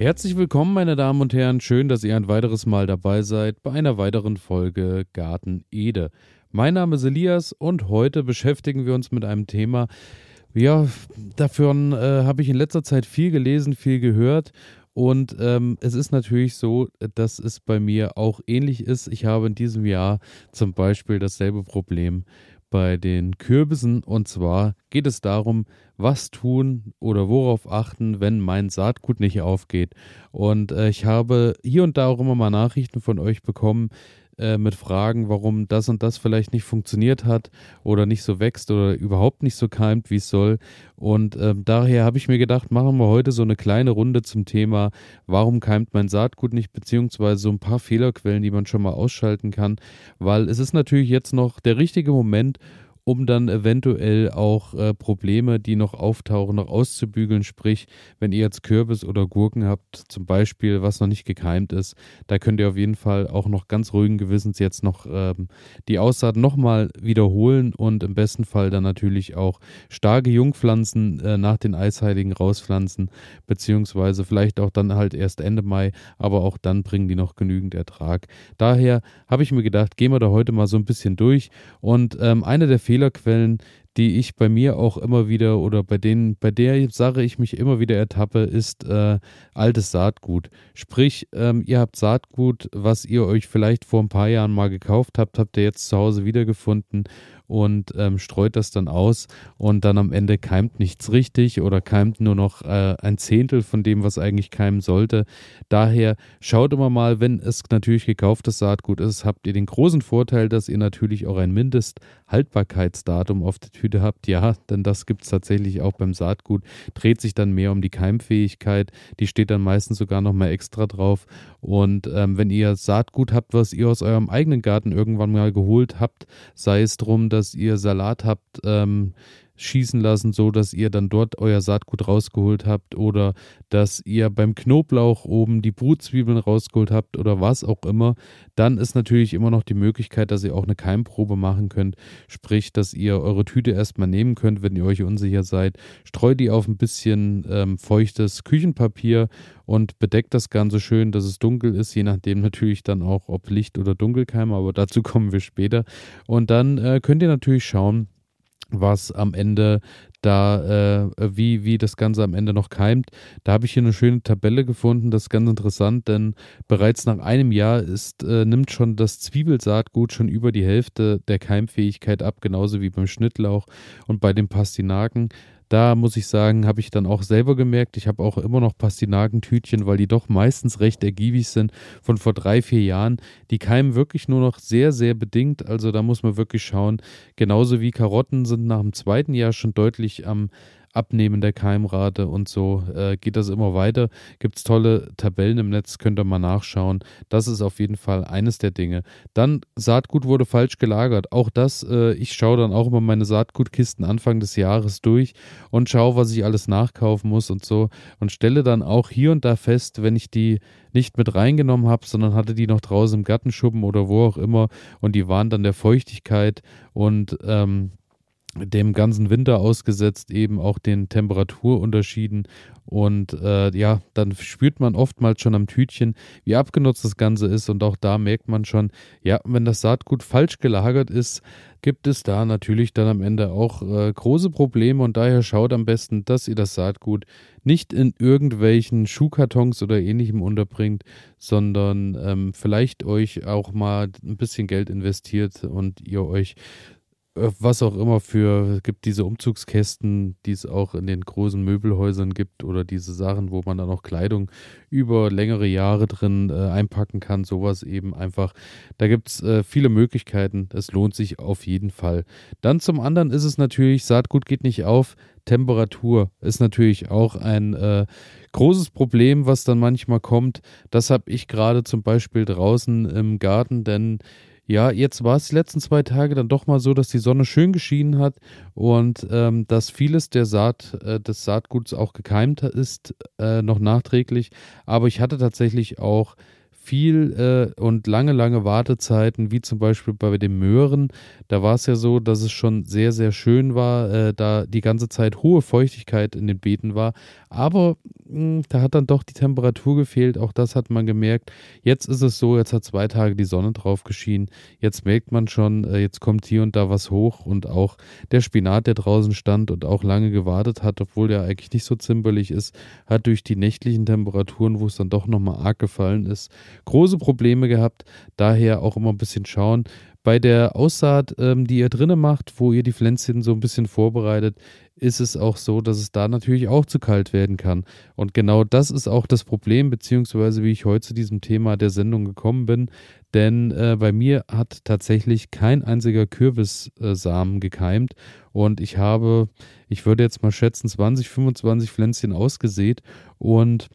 Herzlich willkommen, meine Damen und Herren. Schön, dass ihr ein weiteres Mal dabei seid bei einer weiteren Folge Garten Ede. Mein Name ist Elias und heute beschäftigen wir uns mit einem Thema. Ja, davon äh, habe ich in letzter Zeit viel gelesen, viel gehört und ähm, es ist natürlich so, dass es bei mir auch ähnlich ist. Ich habe in diesem Jahr zum Beispiel dasselbe Problem bei den Kürbissen. Und zwar geht es darum, was tun oder worauf achten, wenn mein Saatgut nicht aufgeht. Und äh, ich habe hier und da auch immer mal Nachrichten von euch bekommen, äh, mit Fragen, warum das und das vielleicht nicht funktioniert hat oder nicht so wächst oder überhaupt nicht so keimt, wie es soll. Und äh, daher habe ich mir gedacht, machen wir heute so eine kleine Runde zum Thema, warum keimt mein Saatgut nicht, beziehungsweise so ein paar Fehlerquellen, die man schon mal ausschalten kann, weil es ist natürlich jetzt noch der richtige Moment, um dann eventuell auch äh, Probleme, die noch auftauchen, noch auszubügeln. Sprich, wenn ihr jetzt Kürbis oder Gurken habt, zum Beispiel, was noch nicht gekeimt ist, da könnt ihr auf jeden Fall auch noch ganz ruhigen Gewissens jetzt noch ähm, die Aussaat nochmal wiederholen und im besten Fall dann natürlich auch starke Jungpflanzen äh, nach den Eisheiligen rauspflanzen, beziehungsweise vielleicht auch dann halt erst Ende Mai, aber auch dann bringen die noch genügend Ertrag. Daher habe ich mir gedacht, gehen wir da heute mal so ein bisschen durch und ähm, eine der Fehler Fehlerquellen, die ich bei mir auch immer wieder oder bei denen, bei der Sache ich mich immer wieder ertappe, ist äh, altes Saatgut. Sprich, ähm, ihr habt Saatgut, was ihr euch vielleicht vor ein paar Jahren mal gekauft habt, habt ihr jetzt zu Hause wiedergefunden und ähm, streut das dann aus und dann am Ende keimt nichts richtig oder keimt nur noch äh, ein Zehntel von dem, was eigentlich keimen sollte. Daher schaut immer mal, wenn es natürlich gekauftes Saatgut ist, habt ihr den großen Vorteil, dass ihr natürlich auch ein Mindesthaltbarkeitsdatum auf der Tüte habt. Ja, denn das gibt es tatsächlich auch beim Saatgut. Dreht sich dann mehr um die Keimfähigkeit. Die steht dann meistens sogar noch mal extra drauf. Und ähm, wenn ihr Saatgut habt, was ihr aus eurem eigenen Garten irgendwann mal geholt habt, sei es drum, dass dass ihr Salat habt ähm, schießen lassen, so dass ihr dann dort euer Saatgut rausgeholt habt oder dass ihr beim Knoblauch oben die Brutzwiebeln rausgeholt habt oder was auch immer, dann ist natürlich immer noch die Möglichkeit, dass ihr auch eine Keimprobe machen könnt. Sprich, dass ihr eure Tüte erstmal nehmen könnt, wenn ihr euch unsicher seid. Streut die auf ein bisschen ähm, feuchtes Küchenpapier und bedeckt das Ganze schön, dass es dunkel ist, je nachdem natürlich dann auch, ob Licht oder Dunkelkeime, aber dazu kommen wir später. Und dann äh, könnt ihr natürlich schauen, was am Ende da, äh, wie, wie das Ganze am Ende noch keimt. Da habe ich hier eine schöne Tabelle gefunden, das ist ganz interessant, denn bereits nach einem Jahr ist, äh, nimmt schon das Zwiebelsaatgut schon über die Hälfte der Keimfähigkeit ab, genauso wie beim Schnittlauch und bei den Pastinaken da muss ich sagen, habe ich dann auch selber gemerkt, ich habe auch immer noch Pastinakentütchen, weil die doch meistens recht ergiebig sind, von vor drei, vier Jahren. Die keimen wirklich nur noch sehr, sehr bedingt. Also da muss man wirklich schauen. Genauso wie Karotten sind nach dem zweiten Jahr schon deutlich am Abnehmen der Keimrate und so äh, geht das immer weiter. Gibt es tolle Tabellen im Netz, könnt ihr mal nachschauen. Das ist auf jeden Fall eines der Dinge. Dann Saatgut wurde falsch gelagert. Auch das, äh, ich schaue dann auch immer meine Saatgutkisten Anfang des Jahres durch und schaue, was ich alles nachkaufen muss und so und stelle dann auch hier und da fest, wenn ich die nicht mit reingenommen habe, sondern hatte die noch draußen im Gartenschuppen oder wo auch immer und die waren dann der Feuchtigkeit und ähm, dem ganzen Winter ausgesetzt, eben auch den Temperaturunterschieden. Und äh, ja, dann spürt man oftmals schon am Tütchen, wie abgenutzt das Ganze ist. Und auch da merkt man schon, ja, wenn das Saatgut falsch gelagert ist, gibt es da natürlich dann am Ende auch äh, große Probleme. Und daher schaut am besten, dass ihr das Saatgut nicht in irgendwelchen Schuhkartons oder ähnlichem unterbringt, sondern ähm, vielleicht euch auch mal ein bisschen Geld investiert und ihr euch was auch immer für, es gibt diese Umzugskästen, die es auch in den großen Möbelhäusern gibt oder diese Sachen, wo man dann auch Kleidung über längere Jahre drin äh, einpacken kann, sowas eben einfach. Da gibt es äh, viele Möglichkeiten, es lohnt sich auf jeden Fall. Dann zum anderen ist es natürlich, Saatgut geht nicht auf, Temperatur ist natürlich auch ein äh, großes Problem, was dann manchmal kommt. Das habe ich gerade zum Beispiel draußen im Garten, denn ja, jetzt war es die letzten zwei Tage dann doch mal so, dass die Sonne schön geschienen hat und ähm, dass vieles der Saat, äh, des Saatguts auch gekeimt ist, äh, noch nachträglich. Aber ich hatte tatsächlich auch viel äh, und lange, lange Wartezeiten, wie zum Beispiel bei den Möhren. Da war es ja so, dass es schon sehr, sehr schön war, äh, da die ganze Zeit hohe Feuchtigkeit in den Beeten war. Aber mh, hm, da hat dann doch die Temperatur gefehlt. Auch das hat man gemerkt. Jetzt ist es so, jetzt hat zwei Tage die Sonne drauf geschienen. Jetzt merkt man schon, äh, jetzt kommt hier und da was hoch. Und auch der Spinat, der draußen stand und auch lange gewartet hat, obwohl der eigentlich nicht so zimperlich ist, hat durch die nächtlichen Temperaturen, wo es dann doch nochmal arg gefallen ist, große Probleme gehabt. Daher auch immer ein bisschen schauen. Bei der Aussaat, ähm, die ihr drinnen macht, wo ihr die Pflänzchen so ein bisschen vorbereitet, ist es auch so, dass es da natürlich auch zu kalt werden kann. Und genau das ist auch das Problem, beziehungsweise wie ich heute zu diesem Thema der Sendung gekommen bin. Denn äh, bei mir hat tatsächlich kein einziger Kürbissamen äh, gekeimt. Und ich habe, ich würde jetzt mal schätzen, 20, 25 Pflänzchen ausgesät. Und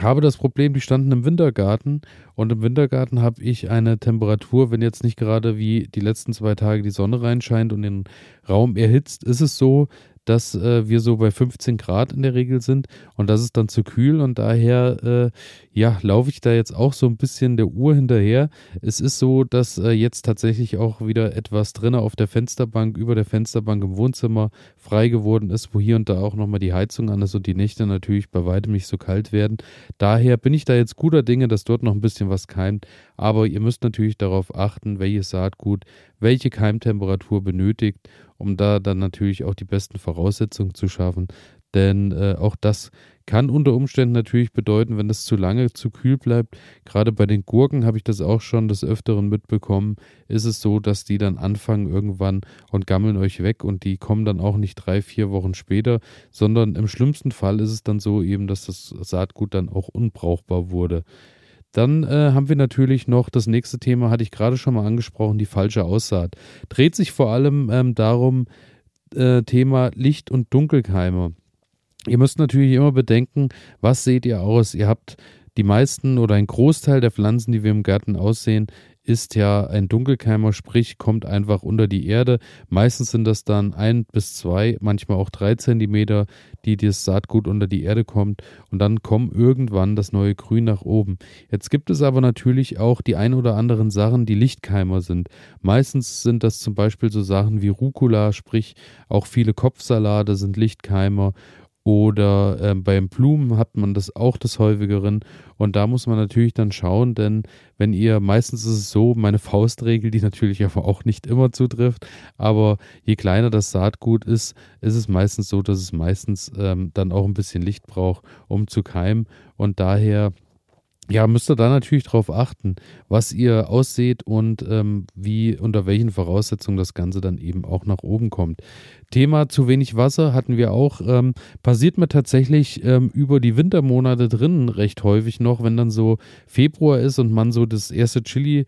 habe das Problem, die standen im Wintergarten und im Wintergarten habe ich eine Temperatur, wenn jetzt nicht gerade wie die letzten zwei Tage die Sonne reinscheint und den Raum erhitzt, ist es so, dass äh, wir so bei 15 Grad in der Regel sind und das ist dann zu kühl und daher äh, ja laufe ich da jetzt auch so ein bisschen der Uhr hinterher. Es ist so, dass äh, jetzt tatsächlich auch wieder etwas drin auf der Fensterbank über der Fensterbank im Wohnzimmer frei geworden ist, wo hier und da auch nochmal die Heizung an ist und die Nächte natürlich bei weitem nicht so kalt werden. Daher bin ich da jetzt guter Dinge, dass dort noch ein bisschen was keimt, aber ihr müsst natürlich darauf achten, welches Saatgut welche Keimtemperatur benötigt um da dann natürlich auch die besten Voraussetzungen zu schaffen. Denn äh, auch das kann unter Umständen natürlich bedeuten, wenn es zu lange zu kühl bleibt. Gerade bei den Gurken habe ich das auch schon des Öfteren mitbekommen. Ist es so, dass die dann anfangen irgendwann und gammeln euch weg und die kommen dann auch nicht drei, vier Wochen später, sondern im schlimmsten Fall ist es dann so eben, dass das Saatgut dann auch unbrauchbar wurde. Dann äh, haben wir natürlich noch das nächste Thema, hatte ich gerade schon mal angesprochen, die falsche Aussaat. Dreht sich vor allem ähm, darum, äh, Thema Licht- und Dunkelkeime. Ihr müsst natürlich immer bedenken, was seht ihr aus? Ihr habt die meisten oder ein Großteil der Pflanzen, die wir im Garten aussehen, ist ja ein Dunkelkeimer, sprich kommt einfach unter die Erde. Meistens sind das dann ein bis zwei, manchmal auch drei Zentimeter, die das Saatgut unter die Erde kommt und dann kommt irgendwann das neue Grün nach oben. Jetzt gibt es aber natürlich auch die ein oder anderen Sachen, die Lichtkeimer sind. Meistens sind das zum Beispiel so Sachen wie Rucola, sprich auch viele Kopfsalate sind Lichtkeimer oder äh, beim Blumen hat man das auch des häufigeren. Und da muss man natürlich dann schauen, denn wenn ihr, meistens ist es so, meine Faustregel, die natürlich aber auch nicht immer zutrifft, aber je kleiner das Saatgut ist, ist es meistens so, dass es meistens ähm, dann auch ein bisschen Licht braucht, um zu keimen. Und daher ja, müsst ihr da natürlich drauf achten, was ihr ausseht und ähm, wie, unter welchen Voraussetzungen das Ganze dann eben auch nach oben kommt. Thema zu wenig Wasser hatten wir auch. Ähm, passiert mir tatsächlich ähm, über die Wintermonate drinnen recht häufig noch, wenn dann so Februar ist und man so das erste Chili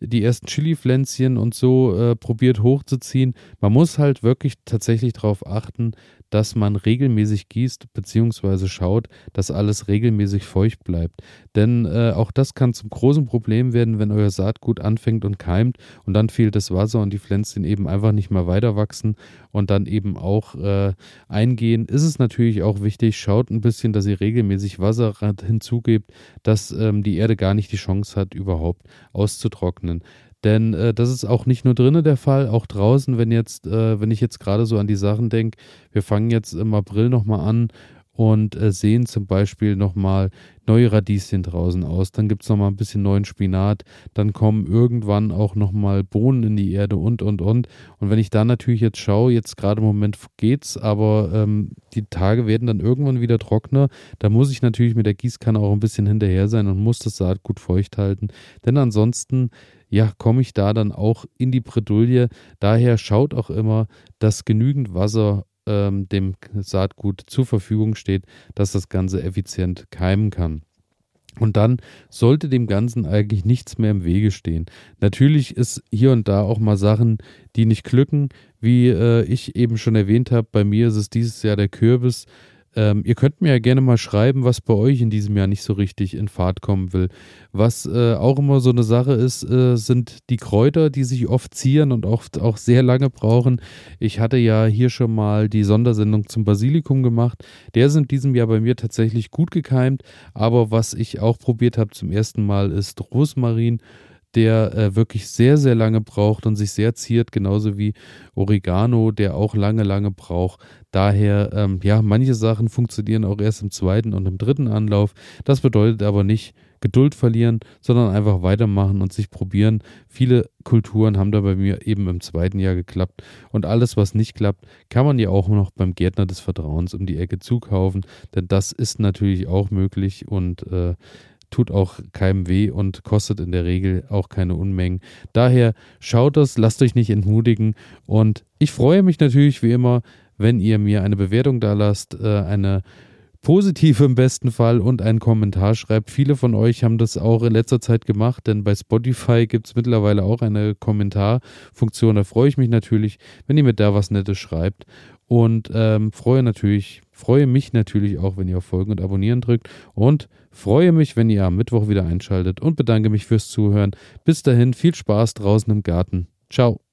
die ersten Chili-Pflänzchen und so äh, probiert hochzuziehen. Man muss halt wirklich tatsächlich darauf achten, dass man regelmäßig gießt bzw. schaut, dass alles regelmäßig feucht bleibt. Denn äh, auch das kann zum großen Problem werden, wenn euer Saatgut anfängt und keimt und dann fehlt das Wasser und die Pflänzchen eben einfach nicht mehr weiter wachsen und dann eben auch äh, eingehen. Ist es natürlich auch wichtig, schaut ein bisschen, dass ihr regelmäßig Wasser hinzugebt, dass ähm, die Erde gar nicht die Chance hat, überhaupt auszutrocknen. Denn äh, das ist auch nicht nur drinnen der Fall, auch draußen, wenn jetzt, äh, wenn ich jetzt gerade so an die Sachen denke, wir fangen jetzt im April nochmal an und äh, sehen zum Beispiel nochmal neue Radieschen draußen aus. Dann gibt es nochmal ein bisschen neuen Spinat. Dann kommen irgendwann auch nochmal Bohnen in die Erde und, und, und. Und wenn ich da natürlich jetzt schaue, jetzt gerade im Moment geht's, aber ähm, die Tage werden dann irgendwann wieder trockener. Da muss ich natürlich mit der Gießkanne auch ein bisschen hinterher sein und muss das Saatgut feucht halten. Denn ansonsten ja, komme ich da dann auch in die Bredouille. Daher schaut auch immer, dass genügend Wasser ähm, dem Saatgut zur Verfügung steht, dass das Ganze effizient keimen kann. Und dann sollte dem Ganzen eigentlich nichts mehr im Wege stehen. Natürlich ist hier und da auch mal Sachen, die nicht glücken. Wie äh, ich eben schon erwähnt habe, bei mir ist es dieses Jahr der Kürbis. Ähm, ihr könnt mir ja gerne mal schreiben, was bei euch in diesem Jahr nicht so richtig in Fahrt kommen will. Was äh, auch immer so eine Sache ist, äh, sind die Kräuter, die sich oft zieren und oft auch sehr lange brauchen. Ich hatte ja hier schon mal die Sondersendung zum Basilikum gemacht. Der ist in diesem Jahr bei mir tatsächlich gut gekeimt. Aber was ich auch probiert habe zum ersten Mal ist Rosmarin der äh, wirklich sehr, sehr lange braucht und sich sehr ziert, genauso wie Oregano, der auch lange, lange braucht. Daher, ähm, ja, manche Sachen funktionieren auch erst im zweiten und im dritten Anlauf. Das bedeutet aber nicht Geduld verlieren, sondern einfach weitermachen und sich probieren. Viele Kulturen haben da bei mir eben im zweiten Jahr geklappt. Und alles, was nicht klappt, kann man ja auch noch beim Gärtner des Vertrauens um die Ecke zukaufen. Denn das ist natürlich auch möglich und äh, tut auch keinem weh und kostet in der Regel auch keine Unmengen. Daher schaut es, lasst euch nicht entmutigen und ich freue mich natürlich wie immer, wenn ihr mir eine Bewertung da lasst, äh, eine positive im besten Fall und einen Kommentar schreibt. Viele von euch haben das auch in letzter Zeit gemacht, denn bei Spotify gibt es mittlerweile auch eine Kommentarfunktion. Da freue ich mich natürlich, wenn ihr mir da was Nettes schreibt. Und ähm, freue natürlich, freue mich natürlich auch, wenn ihr auf Folgen und Abonnieren drückt. Und freue mich, wenn ihr am Mittwoch wieder einschaltet und bedanke mich fürs Zuhören. Bis dahin, viel Spaß draußen im Garten. Ciao.